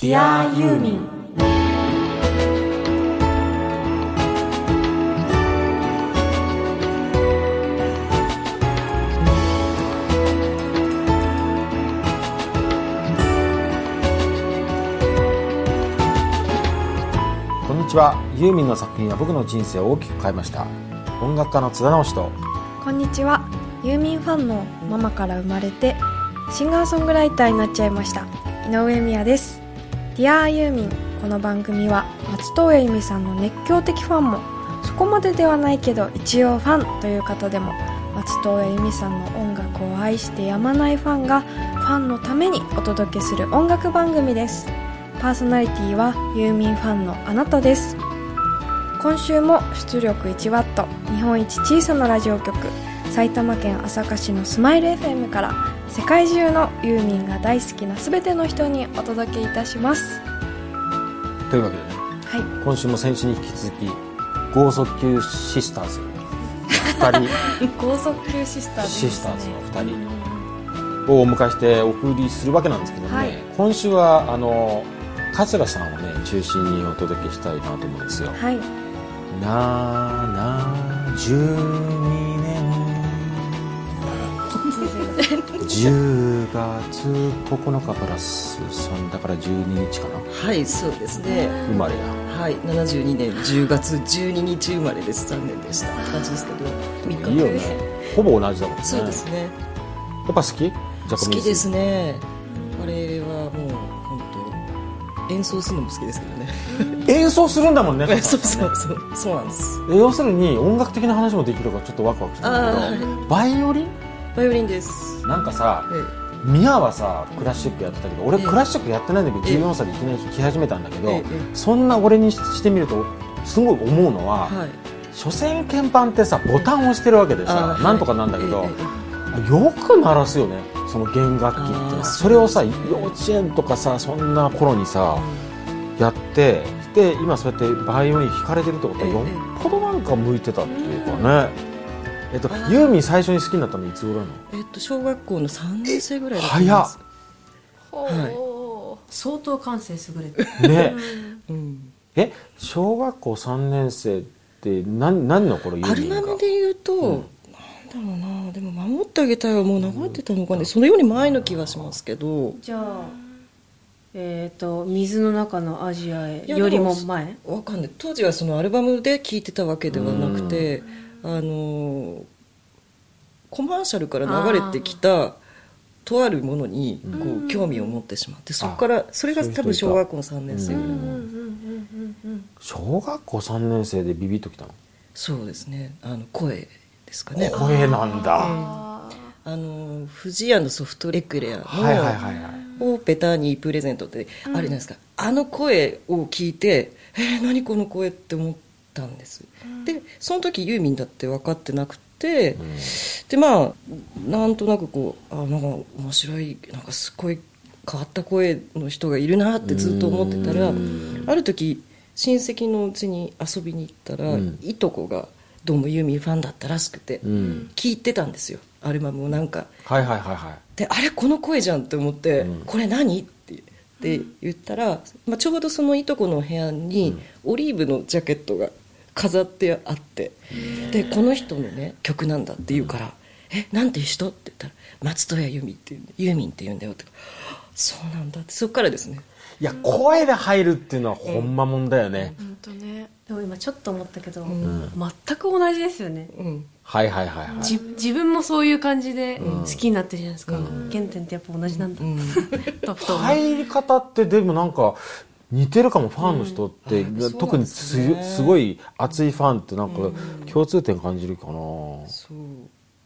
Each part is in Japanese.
Dear ユーミンこんにちは。ユーミンの作品は僕の人生を大きく変えました。音楽家の津田直人こんにちは。ユーミンファンのママから生まれてシンガーソングライターになっちゃいました。井上美也です Dear ユーミンこの番組は松任谷由実さんの熱狂的ファンもそこまでではないけど一応ファンという方でも松任谷由実さんの音楽を愛してやまないファンがファンのためにお届けする音楽番組です。パーソナリティはユーミンファンのあなたです。今週も出力 1W 日本一小さなラジオ局。埼玉県朝霞市のスマイル FM から世界中のユーミンが大好きな全ての人にお届けいたします。というわけでねはい。今週も先週に引き続き剛速球シスターズ2人。高速級シスターズシスターズの2人。をお迎えしてお送りするわけなんですけどもね、はい。今週はあの桂さんをね中心にお届けしたいなと思うんですよ。はい。72年10月9日プラス3だから12日かな。はいそうですね。生まれや。はい72年10月12日生まれです。残念でした。感じですけど3日いいよねほぼ同じだもんね。そうですね。やっぱ好き？好きですね。あれはもう本当演奏するのも好きですけどね。演奏するんだもんね。そうそ桂うそう。そうなんです。要するに音楽的な話もできるからちょっとワクワクしてるんだけど、あバイオリン？バイオリンですなんかさえミアはさクラシックやってたけど俺ええ。クラシックやってないんだけどええ14歳でいきなり弾き始めたんだけど、そんな俺にしてみるとすごい思うのは、はい。所詮鍵盤ってさボタンを押してるわけでさ、あなんとかなんだけど、ええよく鳴らすよねその弦楽器ってそれをさ幼稚園とかさそんな頃にさやってで今そうやってバイオリン弾かれてるってことはええ。よっぽどなんか向いてたっていうかね、えっとユーミン最初に好きになったのいつ頃なの？えっと小学校の3年生ぐらいだと思います。ほ相当感性優れてる。ね。うん。え小学校3年生って何何の頃ユアルーミンが？バムで言うと、うん。なんだろうな。でも「守ってあげたい」はもう流れてたのかねそのように前の気がしますけど。じゃあえっ、と水の中のアジアへいやよりもでも前？わかんない。当時はそのアルバムで聴いてたわけではなくてあのコマーシャルから流れてきたとあるものにこう興味を持ってしまってそこからそれが多分小学校の3年生。ぐらい小学校3年生でビビッときたの？そうですね。あの声ですかね。声なんだ。あの不二家のソフトエクレアの、はいはいはいはい。をベターにプレゼントってあるじゃないですか、あの声を聞いてえー、何この声って思ったんです、でその時ユーミンだって分かってなくて、でまあなんとなくこうあなんか面白いなんかすごい変わった声の人がいるなってずっと思ってたらある時親戚のうちに遊びに行ったら、うん。いとこがどうもユーミンファンだったらしくて、うん。聞いてたんですよ。アルバムをなんか。はいはいはいはい。であれこの声じゃんって思って、うん。これ何？ってって言ったら、まあ、ちょうどそのいとこの部屋にオリーブのジャケットが飾ってあって、でこの人のね曲なんだって言うから「えなんていう人?」って言ったら「松任谷由実ってユーミンって言うんだよ」って。そうなんだって。そっからですね。いや声で入るっていうのはほんまもんだよね、本当ねでも今ちょっと思ったけど、ん。全く同じですよね。うん。はいはいはいはい。じ自分もそういう感じで好きになってるじゃないですか、原点ってやっぱ同じなんだ、うん。とふと入り方ってでもなんか似てるかもファンの人って、うん。あ特にすすごい熱いファンってなんか共通点感じるかな、そう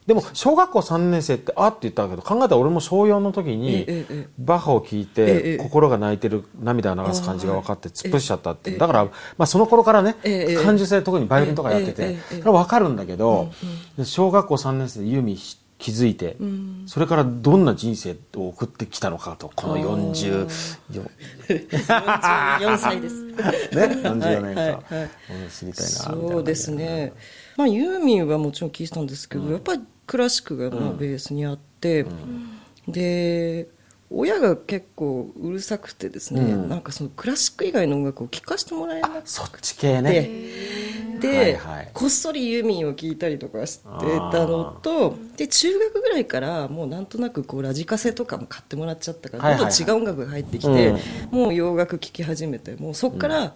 でも小学校3年生ってあって言ったけど考えたら俺も小4の時にバッハを聴いて心が泣いてる涙を流す感じが分かって突っ伏しちゃったってええだから、まあ、その頃からねええ感受性特にバイオリンとかやっててそれは分かるんだけどで小学校3年生でユーミン気づいてそれからどんな人生を送ってきたのかとこの40 44歳です。ね、44年か、はいはいはい。うん知りたいなみたいな。感じそうですね、まあ、ユーミンはもちろん聴いてたんですけど、やっぱりクラシックがまあベースにあって、で親が結構うるさくてですね、うん。なんかそのクラシック以外の音楽を聴かせてもらえなくて。そっち系ね。で、はいはい。こっそりユーミンを聴いたりとかしてたのとで中学ぐらいからもうなんとなくこうラジカセとかも買ってもらっちゃったから、はいはいはい。どんどん違う音楽が入ってきて、うん。もう洋楽聴き始めてもうそこから、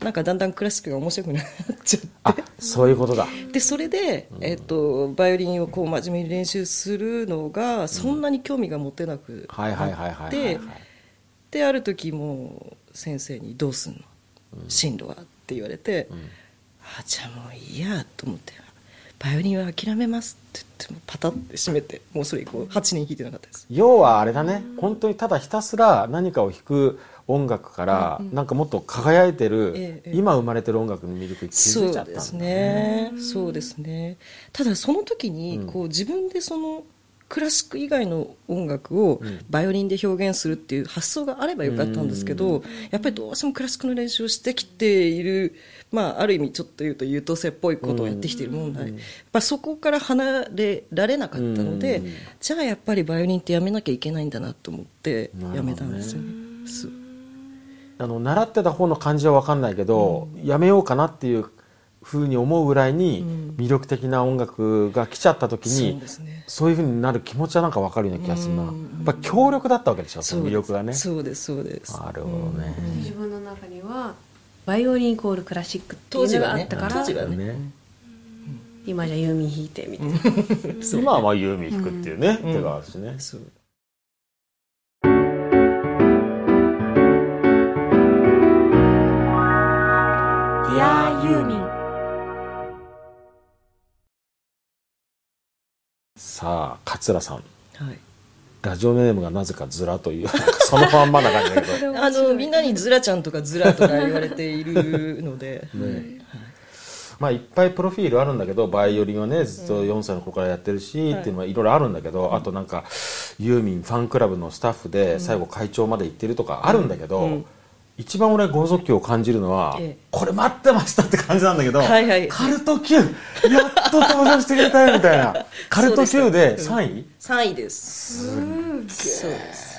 なんかだんだんクラシックが面白くなっちゃって。あそういうことだ。でそれで、えっとバイオリンをこう真面目に練習するのがそんなに興味が持てなくはいはいはいはいはいでである時もう先生に「どうすんの？進路は?」って言われて「あじゃあもういいや」と思って「バイオリンは諦めます」って言ってパタッて閉めてもうそれ以降8年弾いてなかったです。要はあれだね。本当にただひたすら何かを弾く音楽からなんかもっと輝いてるええ今生まれてる音楽の魅力に気づいちゃったんだそうですね。そうですね。ただその時にこう自分でそのクラシック以外の音楽をバイオリンで表現するっていう発想があればよかったんですけどやっぱりどうしてもクラシックの練習をしてきている、まあ、ある意味ちょっと言うと優等生っぽいことをやってきている問題、やっぱそこから離れられなかったのでじゃあやっぱりバイオリンってやめなきゃいけないんだなと思ってやめたんですよね。そうあの習ってた方の感じは分かんないけど、やめようかなっていうふうに思うぐらいに魅力的な音楽が来ちゃった時に、そうですね。そういうふうになる気持ちはなんか分かるような気がするな、やっぱ強力だったわけでしょその魅力がね。そうですそうですなるほどね、自分の中にはバイオリンイコールクラシックっていうのがあったから、当時はね。ね今じゃユーミン弾いてみたいな。今はまあユーミン弾くっていうね、手があるしね、そうさあ桂さん。はい。ラジオネームがなぜかズラというそのまんまな感じだけど。あのみんなにズラちゃんとかズラとか言われているので、まあいっぱいプロフィールあるんだけどバイオリンはねずっと4歳の頃からやってるし、っていうのはいろいろあるんだけど、あとなんかユーミンファンクラブのスタッフで最後会長まで行ってるとかあるんだけど、一番俺剛速球を感じるのは、ええ。これ待ってましたって感じなんだけど、はいはい。カルト Q やっと登場してくれたよみたいな。カルト Q で3位？3位です。そうです。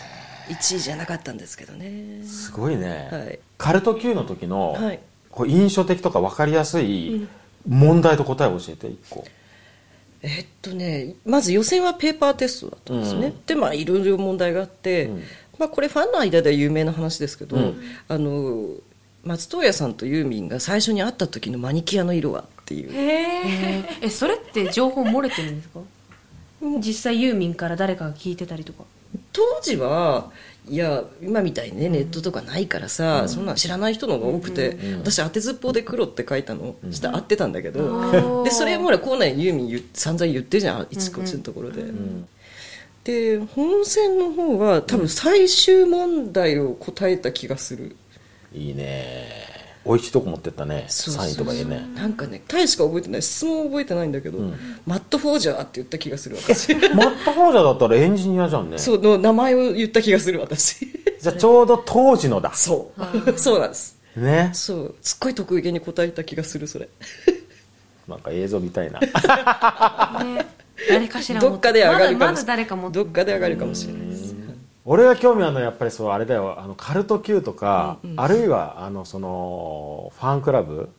1位じゃなかったんですけどね。すごいね、はい。カルト Q の時の、はい。こう印象的とか分かりやすい問題と答えを教えて1個。えっとねまず予選はペーパーテストだったんですね、うん。でまあいろいろ問題があって、んまあ、これファンの間では有名な話ですけど、うん。あの松任谷さんとユーミンが最初に会った時のマニキュアの色はっていう。えそれって情報漏れてるんですか？実際ユーミンから誰かが聞いてたりとか。当時はいや今みたいにねネットとかないからさ、そんなん知らない人の方が多くて、私当てずっぽうで黒って書いたの。して合ってたんだけど、でそれほら校内にユーミン散々言ってるじゃんいちこちのところで、で本戦の方は多分最終問題を答えた気がする、いいね。美味しいとこ持ってったね。そうそう3位とかでね。なんかね大しか覚えてない質問覚えてないんだけど、マット・フォージャーって言った気がする私。マット・フォージャーだったらエンジニアじゃんね。そうの名前を言った気がする私。じゃあちょうど当時のだ。そう。そうなんです。ね。そう。すっごい得意げに答えた気がするそれ。なんか映像見たいな。ね 誰かしら持どっかで上がるかもまだまだ誰か持って。どっかで上がるかもしれないです。俺が興味あるのはやっぱりそうあれだよあのカルト Q とか、あるいはあのそのファンクラブ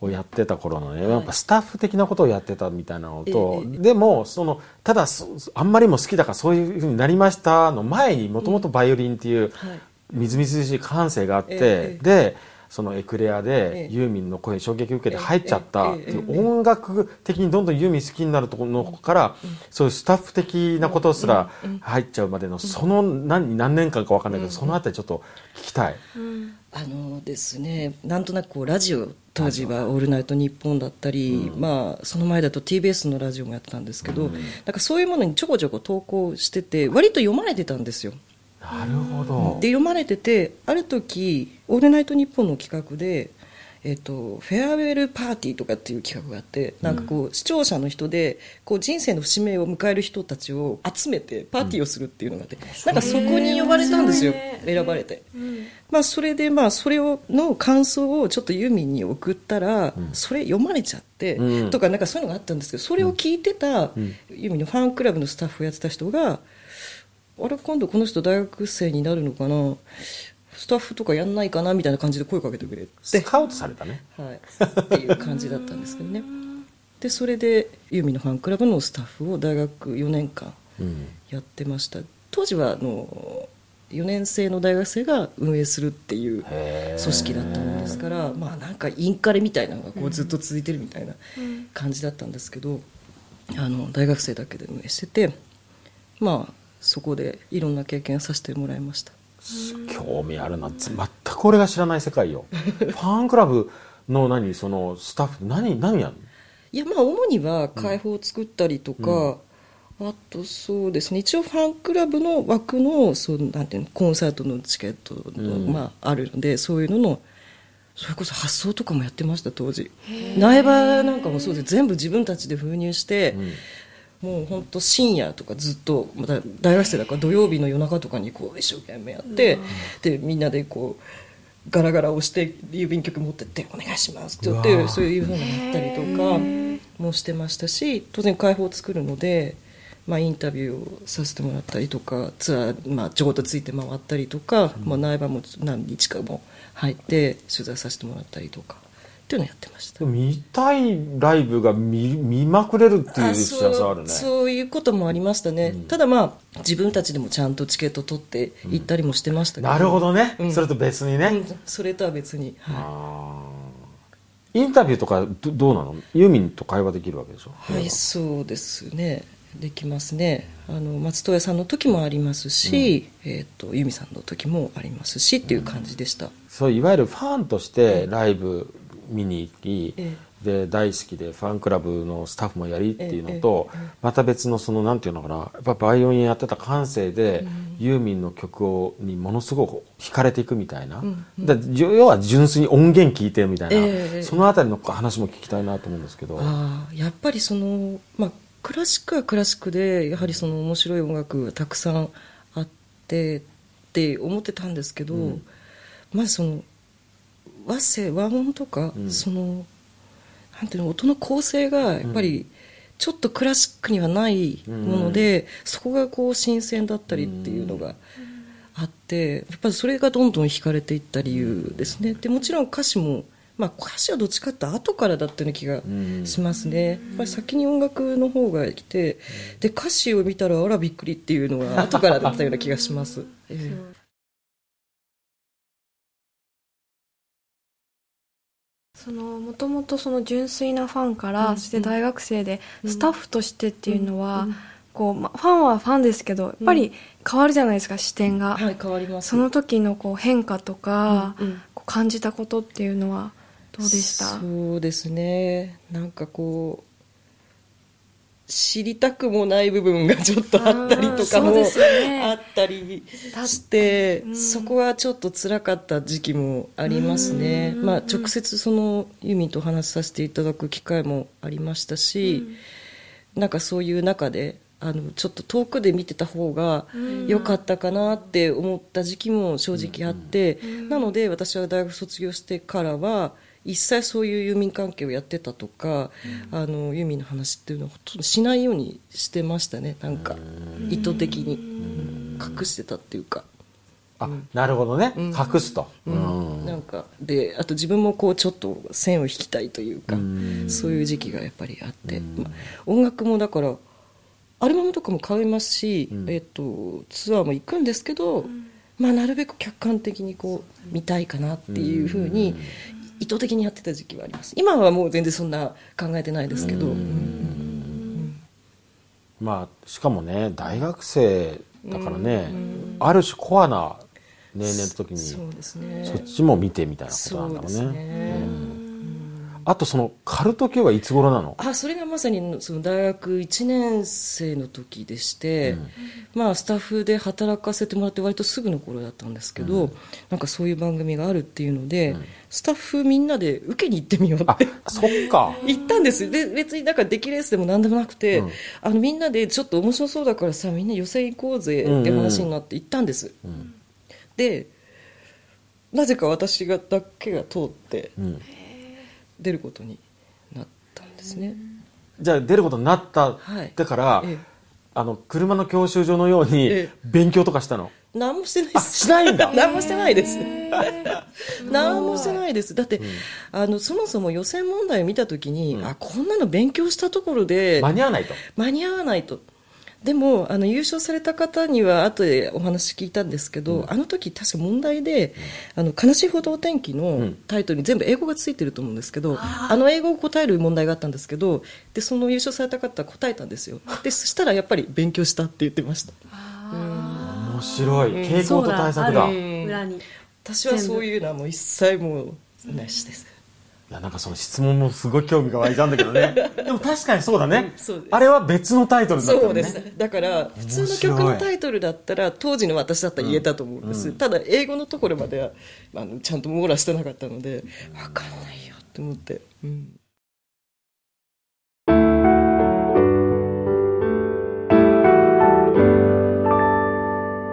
をやってた頃のね、やっぱスタッフ的なことをやってたみたいなのと、でもそのただそあんまりも好きだからそういうふうになりましたの前にもともとバイオリンっていうはい。みずみずしい感性があって、ええ。でそのエクレアでええ。ユーミンの声に衝撃を受けて入っちゃったっていう音楽的にどんどんユーミン好きになるところのからそういうスタッフ的なことすら入っちゃうまでのその何何年間か分かんないけどそのあたりちょっと聞きたい。あのですねなんとなくこうラジオ当時は「オールナイトニッポン」だったり、まあ、その前だと TBS のラジオもやってたんですけど、なんかそういうものにちょこちょこ投稿してて割と読まれてたんですよなるほど。で読まれててある時「オールナイトニッポン」の企画で、えっとフェアウェルパーティーとかっていう企画があってなんかこう視聴者の人でこう人生の節目を迎える人たちを集めてパーティーをするっていうのがあって、なんかそこに呼ばれたんですよ、選ばれて、まあ、それでまあそれをの感想をちょっとユーミンに送ったら、それ読まれちゃって、うん。とかなんかそういうのがあったんですけどそれを聞いてた、ユーミンのファンクラブのスタッフをやってた人があれ今度この人大学生になるのかな？スタッフとかやんないかなみたいな感じで声かけてくれて。スカウトされたね。はい、っていう感じだったんですけどね。でそれでユーミンのファンクラブのスタッフを大学4年間うん。やってました。当時はあの4年生の大学生が運営するっていう組織だったもんですからまあなんかインカレみたいなのがこうずっと続いてるみたいな感じだったんですけどあの大学生だけで運営しててまあそこでいろんな経験をさせてもらいました。興味あるな。全く俺が知らない世界よ。ファンクラブの何そのスタッフ何何やんの？いやまあ主には会報を作ったりとか、あとそうですね。一応ファンクラブの枠のそうなんていうのコンサートのチケットの、うん。まあ、あるのでそういうののそれこそ発送とかもやってました当時。苗場なんかもそうで全部自分たちで封入して、もう本当深夜とかずっとまた大学生だから土曜日の夜中とかにこう一生懸命やって、でみんなでこうガラガラ押して郵便局持ってって「お願いします」って言ってそういうふうにやったりとかもしてましたし当然開放を作るので、まあ、インタビューをさせてもらったりとかツアー、まあ、ちょこっとついて回ったりとか、まあ、苗場も何日かも入って取材させてもらったりとかっていうのをやってました。見たいライブが見見まくれるっていうあ幸せあるね。そういうこともありましたね、ただまあ自分たちでもちゃんとチケット取って行ったりもしてましたけど、なるほどね、うん。それと別にね、うん。それとは別に、はい。インタビューとかどどうなの？ユーミンと会話できるわけでしょ？はい、そうですね。できますね。あの松任谷さんの時もありますし、えっ、と由美さんの時もありますしっていう感じでした。そういわゆるファンとしてライブ見に行き、えで大好きでファンクラブのスタッフもやりっていうのと、また別のそのなんていうのかなやっぱバイオリンやってた感性で、ユーミンの曲をにものすごく惹かれていくみたいな、んだ要は純粋に音源聞いてるみたいな、ええそのあたりの話も聞きたいなと思うんですけど。ああやっぱりそのまあクラシックはクラシックでやはりその面白い音楽がたくさんあってって思ってたんですけど、うん。まずその和声和音とか、うん。そのなんていうの音の構成がやっぱりちょっとクラシックにはないもので、そこがこう新鮮だったりっていうのがあってやっぱりそれがどんどん惹かれていった理由ですね。でもちろん歌詞も、まあ、歌詞はどっちかっていうと後からだったような気がしますね、やっぱり先に音楽の方が来てで歌詞を見たらあらびっくりっていうのが後からだったような気がします、ええそのもともとその純粋なファンから、そして大学生でスタッフとしてっていうのは、こうまファンはファンですけどやっぱり変わるじゃないですか視点が、はい変わります。その時のこう変化とか、うんうん。こう感じたことっていうのはどうでした？そうですね。なんかこう知りたくもない部分がちょっとあったりとかもね。あったりして、うん。そこはちょっと辛かった時期もありますね、うん。まあ、直接そのユミンとお話しさせていただく機会もありましたし、なんかそういう中であのちょっと遠くで見てた方が良かったかなって思った時期も正直あって、なので私は大学卒業してからは一切そういう郵民関係をやってたとか、あのユーミンの話っていうのはほとんどしないようにしてましたね。なんか意図的に。隠してたっていうか。あなるほどね、ん。隠すと、うん。なんかであと自分もこうちょっと線を引きたいというかうん。そういう時期がやっぱりあって、まあ音楽もだからアルバムとかも買いますし、うん。えっとツアーも行くんですけど、まあ、なるべく客観的にこう見たいかなっていうふうに意図的にやってた時期はあります。今はもう全然そんな考えてないですけど、まあしかもね大学生だからね、ある種コアな年齢の時にそっちも見てみたいなことなんだろうねあとそのカルト系はいつ頃なの？あそれがまさにその大学1年生の時でして、まあ、スタッフで働かせてもらって割とすぐの頃だったんですけど、なんかそういう番組があるっていうので、スタッフみんなで受けに行ってみようあってそっか。行ったんです。で別になんか出来レースでも何でもなくて、うん。あのみんなでちょっと面白そうだからさみんな予選行こうぜって話になって行ったんです、ん。でなぜか私がだけが通ってうん出ることになったんですね、じゃあ出ることになった。はい。だから、ええ。あの車の教習所のようにええ。勉強とかしたの？何もしてないです。しないんだ。何もしてないです。何もしてないです。だって、あのそもそも予選問題を見た時に、あこんなの勉強したところで間に合わないと。間に合わないとでもあの優勝された方には後でお話聞いたんですけど、あの時確か問題で「あの悲しいほどお天気」のタイトルに全部英語がついてると思うんですけど、あの英語を答える問題があったんですけどでその優勝された方は答えたんですよ。でそしたらやっぱり勉強したって言ってました。面白い。傾向と対策だ。裏に。私はそういうのはもう一切もうなしです、やなんかその質問もすごい興味が湧いたんだけどね。でも確かにそうだね。あれは別のタイトルだったね。うです。だから普通の曲のタイトルだったら当時の私だったら言えたと思うんです、ただ英語のところまではあのちゃんと網羅してなかったので分かんないよって思って、うん、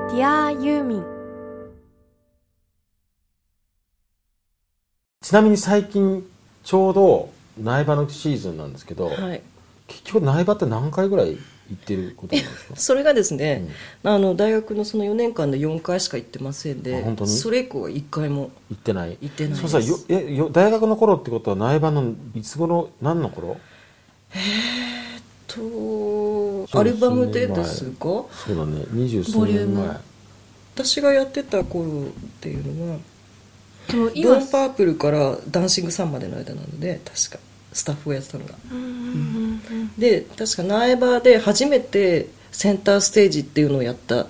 Dear ユーミンちなみに最近ちょうど苗場のシーズンなんですけど、はい。結局苗場って何回ぐらい行ってることなんですか？それがですね、あの大学のその4年間で4回しか行ってませんであ本当に？それ以降は1回も。行ってない。行ってないです。そうさよえよ大学の頃ってことは苗場のいつ頃？何の頃とそうアルバムでですかそうだね二十数ボリューム。年前私がやってた頃っていうのはでンパープルからダンシングサンまでの間なので確かスタッフをやってたのが、で確か苗場で初めてセンターステージっていうのをやった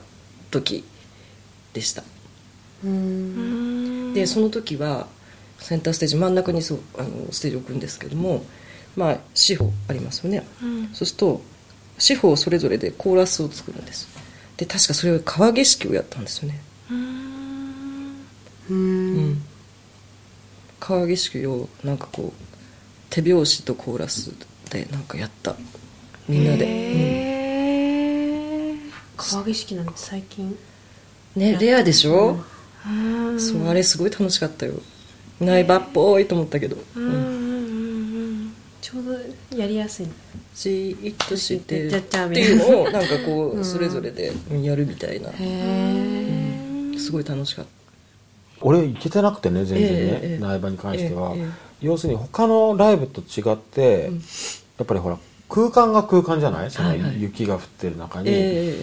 時でした。うん。でその時はセンターステージ真ん中にそうあのステージを置くんですけどもまあ四方ありますよね、そうすると四方それぞれでコーラスを作るんです。で確かそれを川景色をやったんですよね。うん川景色をなんかこう手拍子とコーラスでなんかやった。みんなで、へー。川景色なんて最近うんねレアでしょ、そうあれすごい楽しかったよ。苗場っぽいと思ったけど、うん。ちょうどやりやすい。じーっとしてっていうのをなんかこうそれぞれでやるみたいな、へえすごい楽しかった俺行けてなくてね全然ね、苗場に関しては、要するに他のライブと違って、やっぱりほら空間が空間じゃない？その雪が降ってる中に、え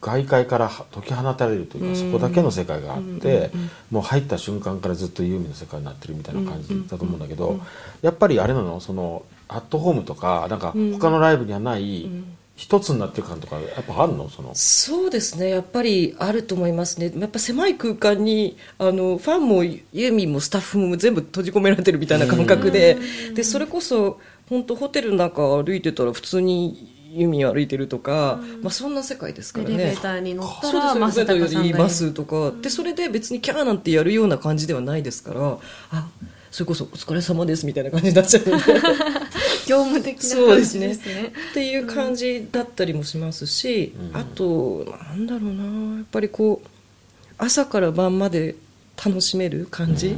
外界からは解き放たれるというか、そこだけの世界があって、もう入った瞬間からずっとユーミンの世界になってるみたいな感じだと思うんだけど、やっぱりあれなの？そのアットホームとかなんか他のライブにはない、一つになってる感とかやっぱあるの？その。そうですね。やっぱりあると思いますね。やっぱ狭い空間にあのファンもユーミンもスタッフも全部閉じ込められてるみたいな感覚で。でそれこそ本当ホテルの中歩いてたら普通にユーミン歩いてるとか、まあ、そんな世界ですからね。エレベーターに乗ったそうらです正隆さんがよ言いますとか。でそれで別にキャーなんてやるような感じではないですから。あそれこそお疲れ様ですみたいな感じになっちゃうので。業務的なそう感ですね。じですね。っていう感じだったりもしますし、あとなんだろうなやっぱりこう朝から晩まで楽しめる感じ、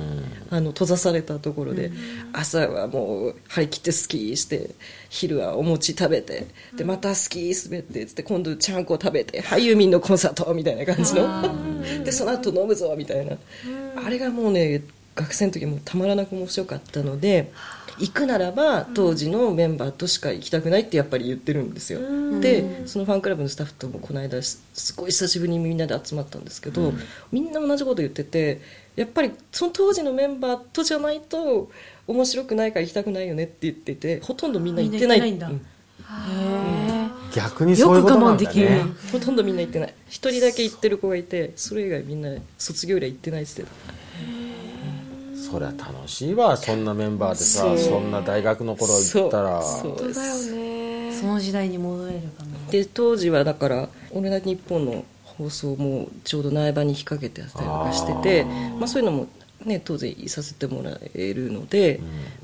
あの閉ざされたところで、朝はもう張り切ってスキーして昼はお餅食べてでまたスキー滑ってつって今度ちゃんこ食べてはいユーミンのコンサートみたいな感じの。でその後飲むぞみたいな。あれがもうね学生の時もたまらなく面白かったので行くならば当時のメンバーとしか行きたくないってやっぱり言ってるんですよ。でそのファンクラブのスタッフともこの間すすごい久しぶりにみんなで集まったんですけど、みんな同じこと言っててやっぱりその当時のメンバーとじゃないと面白くないから行きたくないよねって言っててほとんどみんな行ってない。逆にそういうことなんだよく我慢できるほとんどみんな行ってない。一人だけ行ってる子がいてそれ以外みんな卒業以来行ってないって言ってたそりゃ楽しいわ。そんなメンバーでさそんな大学の頃行ったら。そうだよね。その時代に戻れるかな。で当時はだから「オールナイトニッポン」の放送もちょうど苗場に引っ掛けてたりとかしててまあ、そういうのも、ね、当然いさせてもらえるので、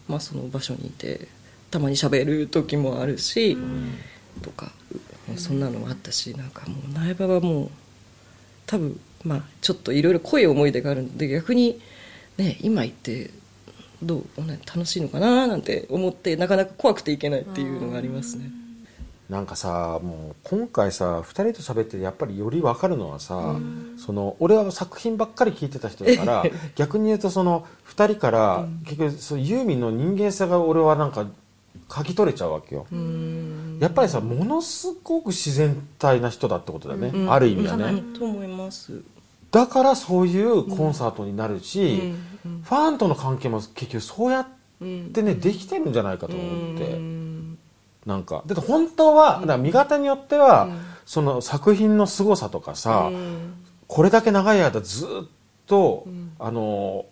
まあ、その場所にいてたまに喋る時もあるし、とかそんなのもあったしなんかもう苗場はもう多分まあちょっといろいろ濃い思い出があるので逆に、ね、今行ってどうね楽しいのかななんて思ってなかなか怖くていけないっていうのがありますね。なんかさもう今回さ2人と喋ってやっぱりより分かるのはさ、その俺は作品ばっかり聞いてた人だから 逆に言うとその2人から、結局そのユーミンの人間性が俺はなんか嗅ぎ取れちゃうわけよ、やっぱりさものすごく自然体な人だってことだよね、ある意味はね、と思いますだからそういうコンサートになるし、ファンとの関係も結局そうやってね、できてるんじゃないかと思って、なんか。だって本当はだから見方によっては、その作品の凄さとかさ、これだけ長い間ずっと、あの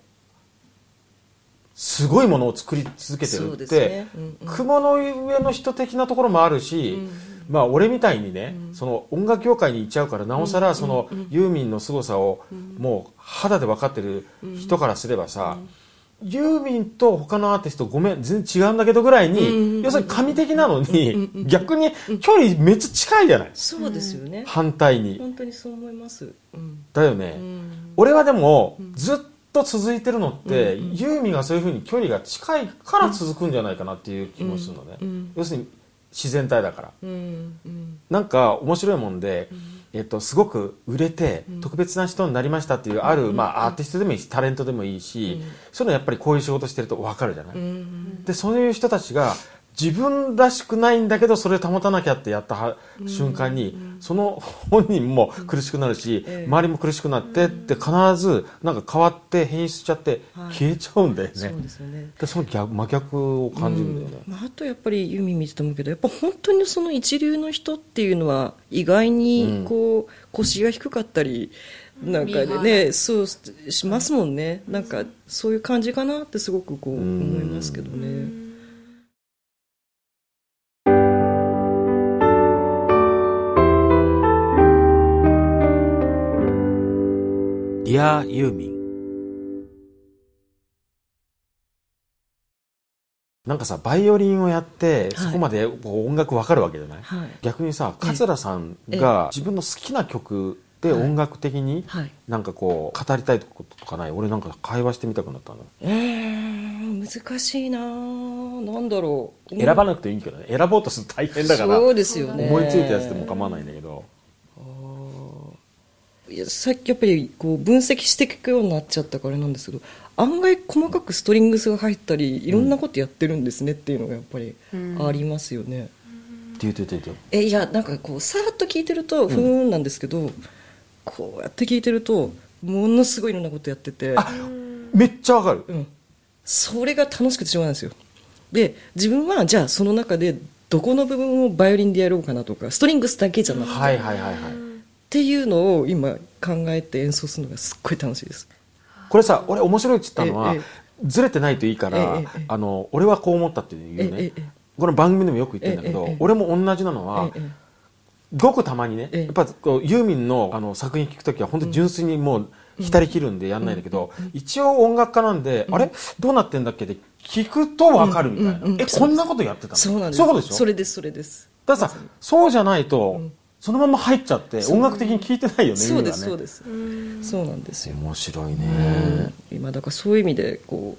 すごいものを作り続けてるって、ね。うんうん。雲の上の人的なところもあるし、まあ俺みたいにね、その音楽業界に行っちゃうからなおさらそのユーミンの凄さをもう肌で分かってる人からすればさ、ユーミンと他のアーティストごめん全然違うんだけどぐらいに、要するに神的なのに、逆に距離めっちゃ近いじゃない、そうですよね、反対に。本当にそう思います、うん。だよね、俺はでも、ずっと続いてるのって、ユーミンがそういうふうに距離が近いから続くんじゃないかなっていう気もするのね、要するに自然体だから、うんうん。なんか面白いもんで、えっと、すごく売れて特別な人になりましたっていうある、まあ、アーティストでもいいしタレントでもいいし、そういうのやっぱりこういう仕事してると分かるじゃない、でそういう人たちが自分らしくないんだけどそれを保たなきゃってやったは瞬間に、その本人も苦しくなるし、周りも苦しくなってって必ずなんか変わって変質しちゃって消えちゃうんだよね、そうですよね。でその逆真逆を感じるんだよね、まあ、あとやっぱりユーミン見てて思うけどやっぱ本当にその一流の人っていうのは意外にこう腰が低かったりなんかでねそうしますもんね。なんかそういう感じかなってすごくこう思いますけどね。ディアユーミン。なんかさバイオリンをやってそこまでこう音楽わかるわけじゃない、はい。逆にさ桂さんが自分の好きな曲で音楽的にはい。なんかこう語りたいこととかない？俺なんか会話してみたくなったの。うーん難しいななんだろう。選ばなくていいけどね。選ぼうとすると大変だから。そうですよね。思いついたやつでも構わないんだけどさっきやっぱりこう分析していくようになっちゃったからなんですけど案外細かくストリングスが入ったりいろんなことやってるんですねっていうのがやっぱりありますよね、って言って言って言ってえいやなんかこうさーっと聞いてるとふーんなんですけど、こうやって聞いてるとものすごいいろんなことやっててめっちゃわかる。うん、それが楽しくてしょうがないんですよ。で自分はじゃあその中でどこの部分をバイオリンでやろうかなとかストリングスだけじゃなくて、はいはいはいはいっていうのを今考えて演奏するのがすっごい楽しいです。これさ俺面白いって言ったのはええずれてないといいから、えあの俺はこう思ったっていうね、この番組でもよく言ってるんだけど、俺も同じなのは、ええごくたまにね、ええ。やっぱこうユーミンのあの作品聴くときは本当に純粋にもう浸り切るんでやんないんだけど、一応音楽家なんで、あれ？どうなってんだっけって聞くとわかるみたいな、えこんなことやってたの？そうなんです。そういうことでしょ？それですそれです。だからさそうじゃないと、そのまま入っちゃって音楽的に聴いてないよねそうですそうです。そうなんですよ。面白いね、今だからそういう意味でこ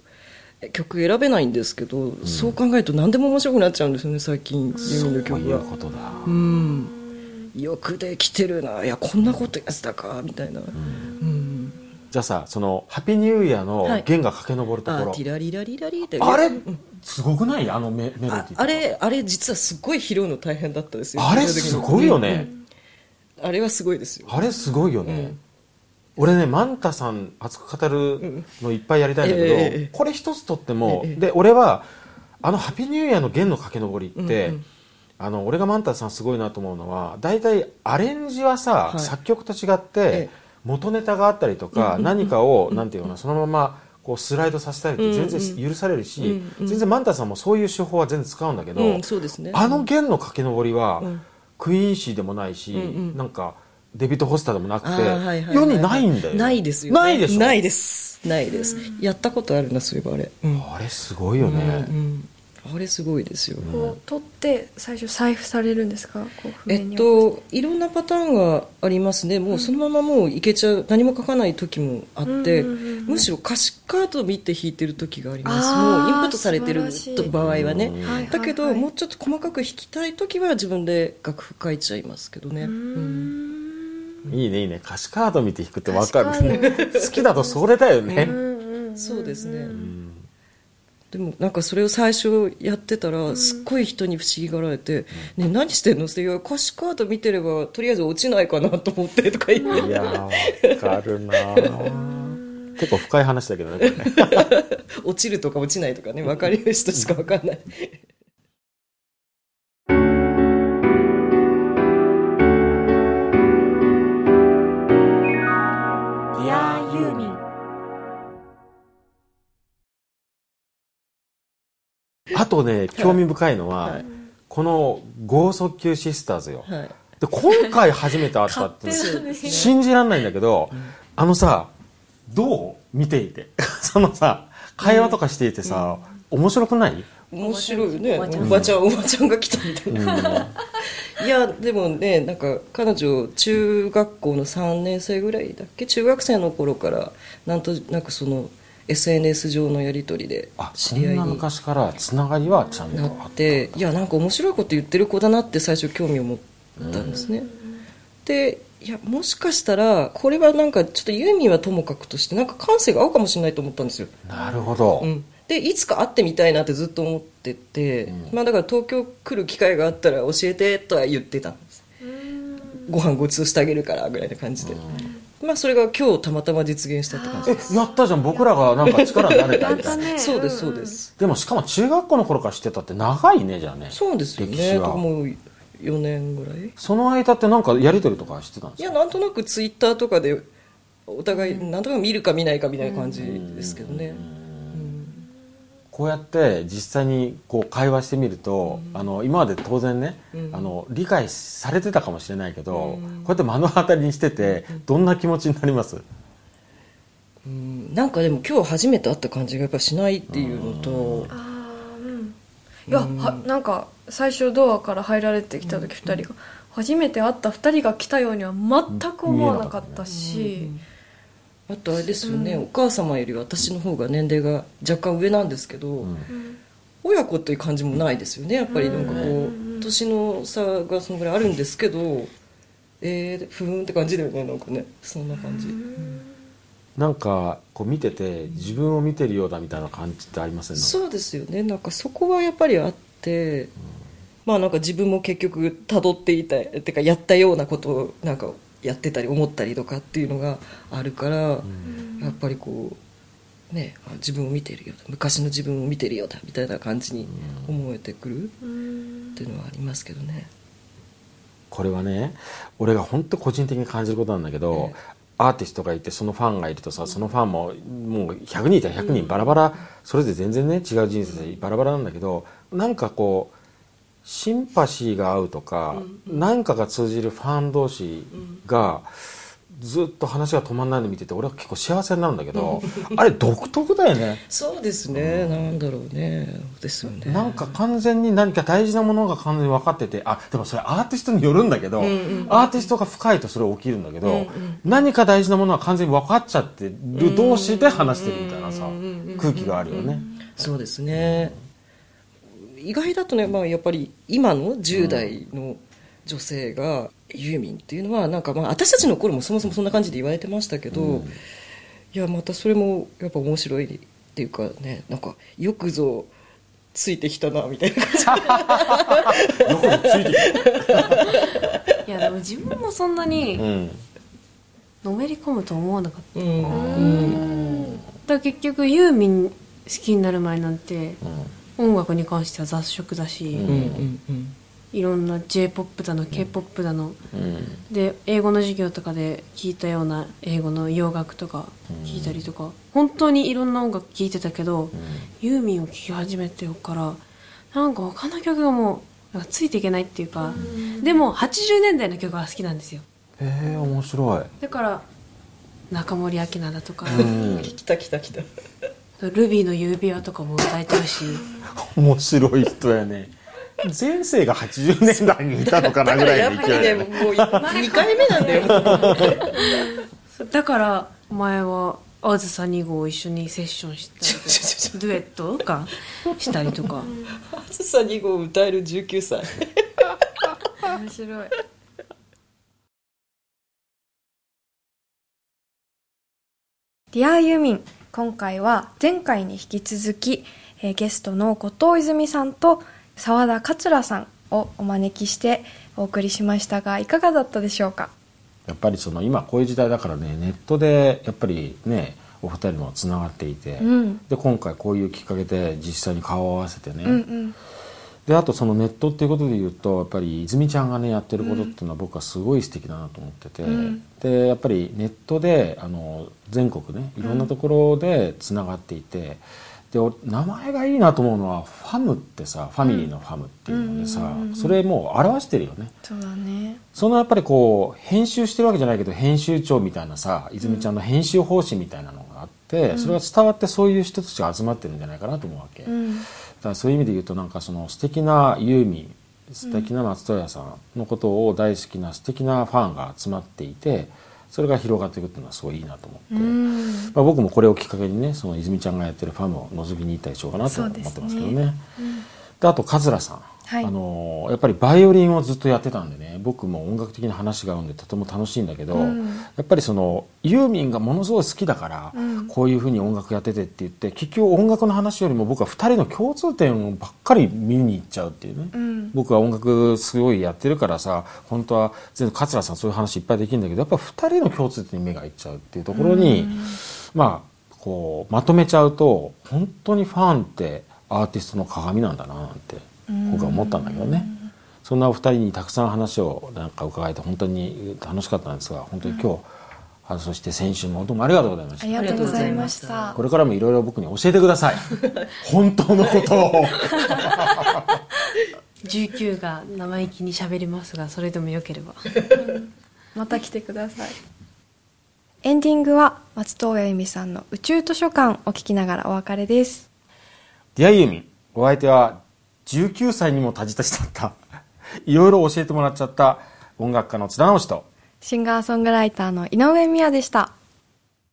う曲選べないんですけど、そう考えると何でも面白くなっちゃうんですよね最近ユーミンのそういう曲がことだ、うん。よくできてるないやこんなことやってたかみたいな、うん。じゃあさその「ハッピーニューイヤー」のはい。弦が駆け上るところ、あティラリラリラリって。あれ？うんすごくない？あのメメロディーあれあれ実はすごい拾うの大変だったですよ。あれすごいよね、うん。あれはすごいですよ。あれすごいよね、うん。俺ねマンタさん熱く語るのいっぱいやりたいんだけど、ええこれ一つとっても、ええで俺はあの「ハッピーニューイヤー」の弦の駆け上りって、うんうん。あの俺がマンタさんすごいなと思うのは大体アレンジはさ、はい。作曲と違って、ええ。元ネタがあったりとか、何かを、なんていうのそのままこうスライドさせたりって全然許されるし、うんうん。全然マンタさんもそういう手法は全然使うんだけど、うんそうですね。あの弦の駆け上りは、うん。クイーンシーでもないし、うんうん。なんかデビッド・ホスターでもなくて、世にないんだよね。ないですよね。ないでしょ？ないです。ないです。やったことあるなそういえばあれ、うん。あれすごいよね、うんあれすごいですよ、こう取って最初財布されるんですか？こう譜えっといろんなパターンがありますね。もうそのままもういけちゃう何も書かない時もあって、うんうんうんうん。むしろ歌詞カードを見て弾いてる時があります。もうインプットされてる場合はね、はいはいだけど、はいもうちょっと細かく弾きたい時は自分で楽譜書いちゃいますけどね、ううん。ん。いいね。いいね歌詞カード見て弾くって分かる。好きだとそれだよね、うんうんうん。そうですね、うんでもなんかそれを最初やってたらすっごい人に不思議がられて「ね何してんの?」って「いや歌詞カード見てればとりあえず落ちないかなと思って」とか言っていやーわかるなー。結構深い話だけどねこれね。落ちるとか落ちないとかね分かる人しか分かんないあとね興味深いのは、はい。この剛速球シスターズよ、はい。で今回初めて会ったって 信じられないんだけど、あのさどう見ていて？そのさ会話とかしていてさ、面白くない？面白いよね。おばちゃん。おばちゃんおばちゃんが来たみたいな、いやでもねなんか彼女中学校の3年生ぐらいだっけ？中学生の頃からなんとなくその SNS 上のやり取りで知り合いに昔からつながりはちゃんとなあっっていやなんか面白いこと言ってる子だなって最初興味を持ったんですね、でいやもしかしたらこれはなんかちょっとユーミンはともかくとしてなんか感性が合うかもしれないと思ったんですよ、なるほど、うん、でいつか会ってみたいなってずっと思ってて、うん。まあ、だから東京来る機会があったら教えてとは言ってたんです。ご飯ごちそうしてあげるからぐらいな感じで、まあ、それが今日たまたま実現したって感じです。えやったじゃん。僕らがなんか力になれたみたいな。そうですそうです、でもしかも中学校の頃から知ってたって長いねじゃあね。そうですよ歴史は。ねもう4年ぐらい。その間ってなんかやり取りとかしてたんですか？いやなんとなくツイッターとかでお互いなんとなく見るか見ないかみたいな感じですけどね、こうやって実際にこう会話してみると、あの今まで当然ね、あの理解されてたかもしれないけど、こうやって目の当たりにしててどんな気持ちになります、うん。なんかでも今日初めて会った感じがやっぱしないっていうのと、あーうん。いやはなんか最初ドアから入られてきた時2人が初めて会った2人が来たようには全く思わなかったしあとあれですよね、お母様より私の方が年齢が若干上なんですけど、うん。親子っていう感じもないですよねやっぱり。なんかこう、年の差がそのぐらいあるんですけどえー、ふーんって感じだよねなんかね。そんな感じ、なんかこう見てて自分を見てるようだみたいな感じってありません？そうですよね。なんかそこはやっぱりあって、まあなんか自分も結局辿っていたてかやったようなことをなんかやってたり思ったりとかっていうのがあるから、やっぱりこうねあ自分を見てるよ昔の自分を見てるようだみたいな感じに思えてくるっていうのはありますけどね、これはね俺が本当個人的に感じることなんだけど、ええ。アーティストがいてそのファンがいるとさそのファンももう100人いたら100人バラバラ、それで全然ね違う人生でバラバラなんだけどなんかこうシンパシーが合うとか、なんかが通じるファン同士が、ずっと話が止まんないの見てて俺は結構幸せになるんだけど、あれ独特だよね。そうですね、なんだろうね。ですよね。なんか完全に何か大事なものが完全に分かっててあでもそれアーティストによるんだけど、アーティストが深いとそれ起きるんだけど、何か大事なものは完全に分かっちゃってる同士で話してるみたいなさ、空気があるよね、そうですね、意外だとね、まあ、やっぱり今の10代の女性がユーミンっていうのはなんかまあ私たちの頃もそもそもそんな感じで言われてましたけど、いやまたそれもやっぱ面白いっていうかねなんかよくぞついてきたなみたいな感じ。よくついてきいやでも自分もそんなて、にうんのめり込むと思わなかった、うん。うん。だ結局ユーミン好きになる前なんて音楽に関しては雑食だし、うん。うんうんいろんな j p o p だの k p o p だの、うん。で英語の授業とかで聞いたような英語の洋楽とか聞いたりとか、本当にいろんな音楽聞いてたけど、ユーミンを聴き始めてからなんか他の曲がもうなんかついていけないっていうか、でも80年代の曲が好きなんですよ。へえ面白い、だから中森明菜だとか、うん。来た来た来たルビーの指輪とかも歌えてるし。面白い人やね。前世が80年代にいたのかなぐらやっぱりね。いの勢いやねもう2回目なんだよ。だから前はあずさ2号を一緒にセッションしたりとかデュエットとかしたりとか。あずさ2号歌える19歳。面白い。ディアユーミン今回は前回に引き続き、えーゲストの後藤泉さんと澤田桂さんをお招きしてお送りしましたがいかがだったでしょうか？やっぱりその今こういう時代だからねネットでやっぱりねお二人もつながっていて、うん。で今回こういうきっかけで実際に顔を合わせてね、うんうんであとそのネットっていうことで言うとやっぱり泉ちゃんがねやってることっていうのは僕はすごい素敵だなと思ってて、うん。でやっぱりネットであの全国ねいろんなところでつながっていて、でお名前がいいなと思うのはファムってさファミリーのファムっていうのでさ、うん。うんうんうんそれもう表してるよね。そうだね。そのやっぱりこう編集してるわけじゃないけど編集長みたいなさ泉ちゃんの編集方針みたいなのがあって、それが伝わってそういう人たちが集まってるんじゃないかなと思うわけ、うんだそういう意味で言うとなんかその素敵なユーミン素敵な松任谷さんのことを大好きな素敵なファンが集まっていてそれが広がっていくっていうのはすごいいいなと思って、うん。まあ、僕もこれをきっかけにねその泉ちゃんがやってるファンを覗きに行ったりしようかなと思ってますけどね。ですであと桂さん、はい。あのやっぱりバイオリンをずっとやってたんでね僕も音楽的な話が合うんでとても楽しいんだけど、うん。やっぱりそのユーミンがものすごい好きだから、うん。こういうふうに音楽やっててって言って結局音楽の話よりも僕は2人の共通点ばっかり見に行っちゃうっていうね、うん。僕は音楽すごいやってるからさ本当は全然桂さんそういう話いっぱいできるんだけどやっぱ2人の共通点に目がいっちゃうっていうところに、まあこうまとめちゃうと本当にファンってアーティストの鏡なんだななんて僕は思ったんだけどね。そんなお二人にたくさん話をなんか伺えて本当に楽しかったんですが本当に今日、あそして先週もどうもありがとうございました。ありがとうございました。これからもいろいろ僕に教えてください。本当のことを。19が生意気に喋りますがそれでもよければ。また来てください。エンディングは松任谷由実さんの宇宙図書館を聞きながらお別れです。ディアユーミンお相手は19歳にもたじたちだった。いろいろ教えてもらっちゃった音楽家の津田直人シンガーソングライターの井上美也でした。